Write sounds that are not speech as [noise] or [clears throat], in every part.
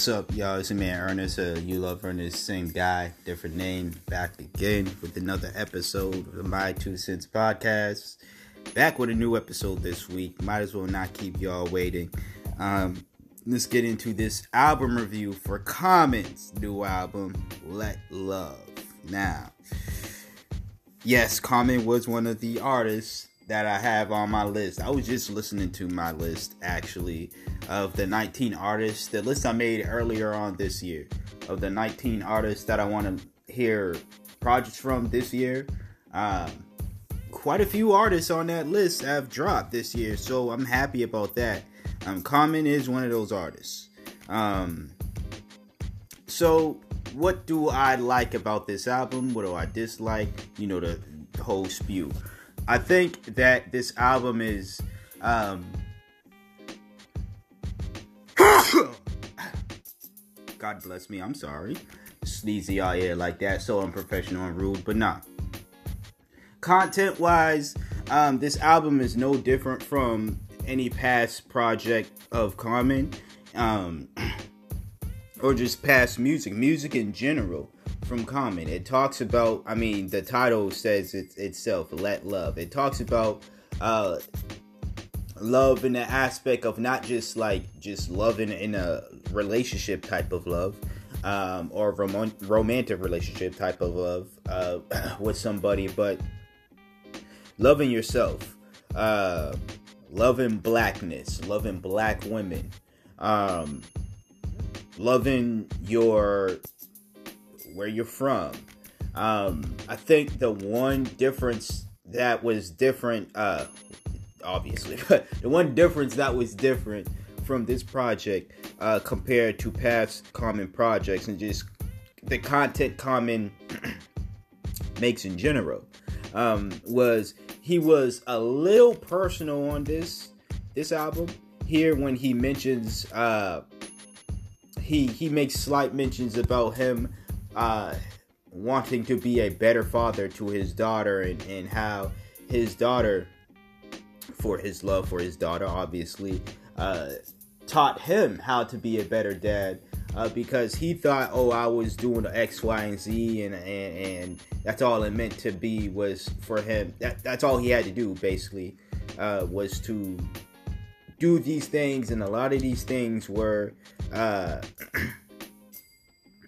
What's up, y'all? It's your man Ernest. Uh, you love Ernest, same guy, different name. Back again with another episode of the my Two Cents podcast. Back with a new episode this week. Might as well not keep y'all waiting. Um, let's get into this album review for Common's new album, Let Love. Now, yes, Common was one of the artists that I have on my list. I was just listening to my list actually of the 19 artists, the list I made earlier on this year of the 19 artists that I want to hear projects from this year. Um, quite a few artists on that list have dropped this year, so I'm happy about that. Um, Common is one of those artists. Um, so, what do I like about this album? What do I dislike? You know, the, the whole spew. I think that this album is um [coughs] God bless me, I'm sorry. Sneezy out here like that, so unprofessional and rude, but nah. Content wise, um, this album is no different from any past project of Common, um, [clears throat] or just past music, music in general from Common. It talks about, I mean, the title says it itself, Let Love. It talks about uh, love in the aspect of not just like just loving in a relationship type of love um, or rom- romantic relationship type of love uh, [clears throat] with somebody, but loving yourself, uh, loving blackness, loving black women, um, loving your where you're from. Um, I think the one difference that was different, uh, obviously, but [laughs] the one difference that was different from this project uh, compared to past common projects and just the content common [clears throat] makes in general um, was he was a little personal on this this album here when he mentions uh, he he makes slight mentions about him uh, wanting to be a better father to his daughter and, and how his daughter, for his love for his daughter, obviously, uh, taught him how to be a better dad. Uh, because he thought, oh, I was doing the X, Y, and Z, and, and and that's all it meant to be was for him. That that's all he had to do, basically, uh, was to do these things, and a lot of these things were uh, [clears throat]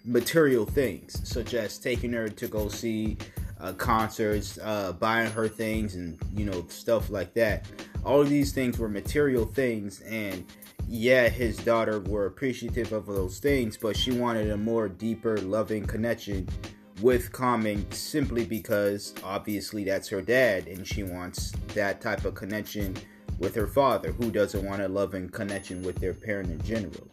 material things, such as taking her to go see uh, concerts, uh, buying her things, and you know stuff like that. All of these things were material things, and yeah, his daughter were appreciative of those things, but she wanted a more deeper, loving connection with Common simply because obviously that's her dad, and she wants that type of connection with her father, who doesn't want a loving connection with their parent in general.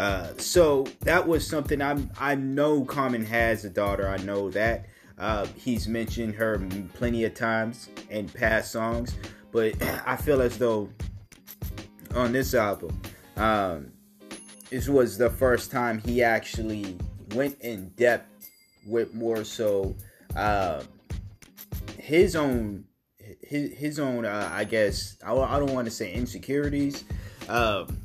Uh, so that was something I I know Common has a daughter. I know that uh, he's mentioned her plenty of times in past songs, but [clears throat] I feel as though on this album, um, this was the first time he actually went in depth with more so uh, his own his his own uh, I guess I, I don't want to say insecurities, um,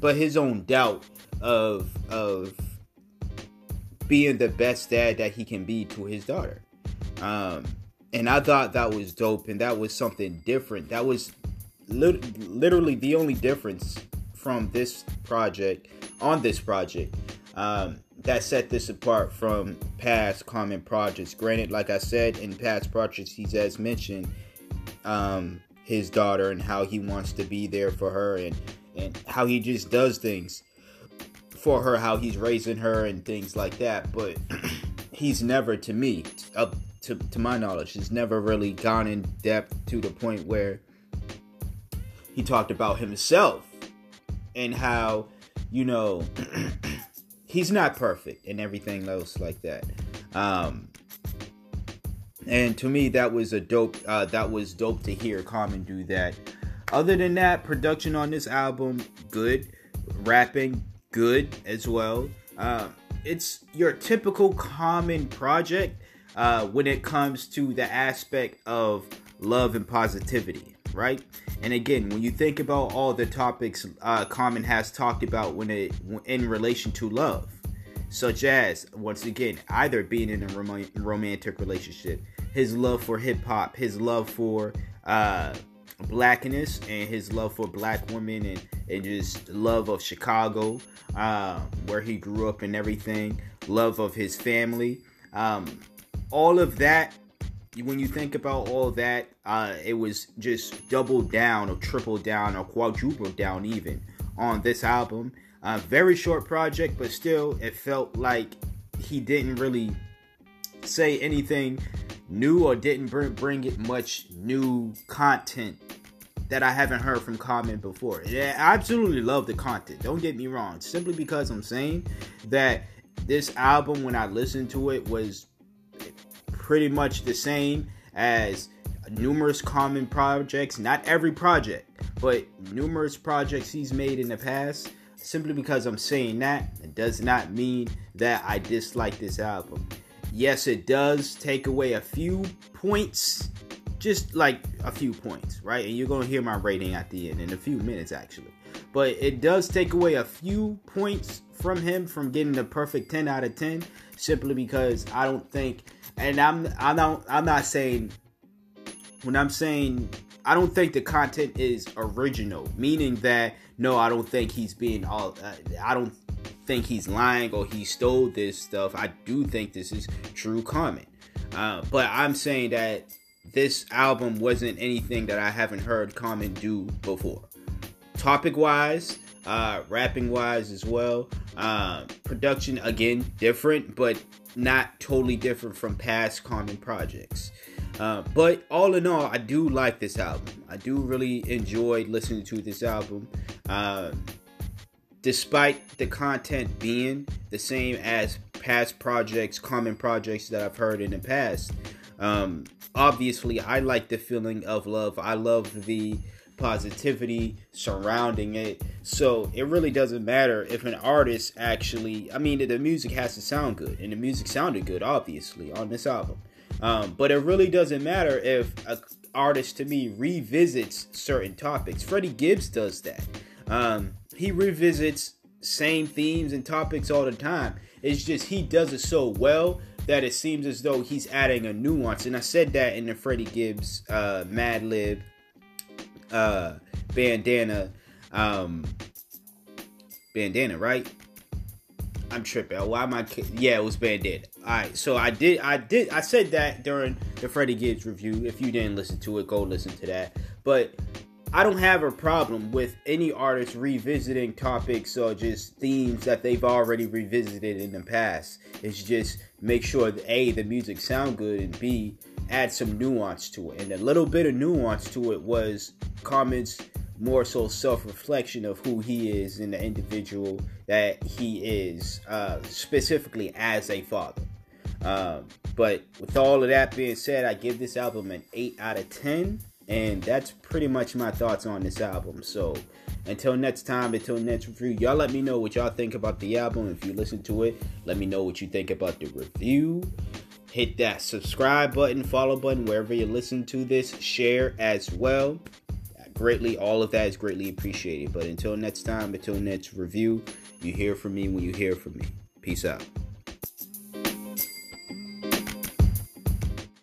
but his own doubt of of being the best dad that he can be to his daughter. Um, and I thought that was dope, and that was something different. That was lit- literally the only difference from this project on this project um, that set this apart from past common projects. Granted, like I said, in past projects, he's as mentioned um, his daughter and how he wants to be there for her and and how he just does things for her how he's raising her and things like that but [clears throat] he's never to me up to, to my knowledge he's never really gone in depth to the point where he talked about himself and how you know [clears throat] he's not perfect and everything else like that. Um and to me that was a dope uh that was dope to hear common do that. Other than that production on this album good. Rapping good as well. Uh, it's your typical common project uh, when it comes to the aspect of love and positivity. right? And again, when you think about all the topics uh, Common has talked about when it in relation to love, such as once again either being in a rom- romantic relationship, his love for hip hop, his love for uh, blackness, and his love for black women, and, and just love of Chicago, uh, where he grew up and everything, love of his family, um, all of that when you think about all that, uh, it was just double down or triple down or quadruple down even on this album. Uh, very short project, but still, it felt like he didn't really say anything new or didn't bring, bring it much new content that I haven't heard from Common before. I absolutely love the content. Don't get me wrong. Simply because I'm saying that this album, when I listened to it, was pretty much the same as numerous common projects. Not every project, but numerous projects he's made in the past. Simply because I'm saying that, it does not mean that I dislike this album. Yes, it does take away a few points, just like a few points, right? And you're gonna hear my rating at the end in a few minutes, actually. But it does take away a few points from him from getting the perfect 10 out of 10, simply because I don't think and I'm I'm not I'm not saying when I'm saying I don't think the content is original, meaning that no, I don't think he's being all. Uh, I don't think he's lying or he stole this stuff. I do think this is true Common, uh, but I'm saying that this album wasn't anything that I haven't heard Common do before. Topic wise, uh, rapping wise as well. Uh, production again different, but not totally different from past Common projects. Uh, but all in all, I do like this album. I do really enjoy listening to this album. Uh, despite the content being the same as past projects, common projects that I've heard in the past. Um, obviously, I like the feeling of love. I love the positivity surrounding it. So it really doesn't matter if an artist actually, I mean, the music has to sound good, and the music sounded good, obviously, on this album. Um, but it really doesn't matter if an artist to me revisits certain topics. Freddie Gibbs does that. Um, he revisits same themes and topics all the time. It's just he does it so well that it seems as though he's adding a nuance. And I said that in the Freddie Gibbs uh, Madlib uh, bandana, um, bandana, right? I'm tripping. Why am I? Yeah, it was bandana. All right, so I did, I did, I said that during the Freddie Gibbs review. If you didn't listen to it, go listen to that. But I don't have a problem with any artist revisiting topics or just themes that they've already revisited in the past. It's just make sure that a the music sound good and b add some nuance to it. And a little bit of nuance to it was Common's more so self-reflection of who he is and the individual that he is, uh, specifically as a father. Um, but with all of that being said, I give this album an 8 out of 10. And that's pretty much my thoughts on this album. So until next time, until next review, y'all let me know what y'all think about the album. If you listen to it, let me know what you think about the review. Hit that subscribe button, follow button wherever you listen to this, share as well. Greatly, all of that is greatly appreciated. But until next time, until next review, you hear from me when you hear from me. Peace out.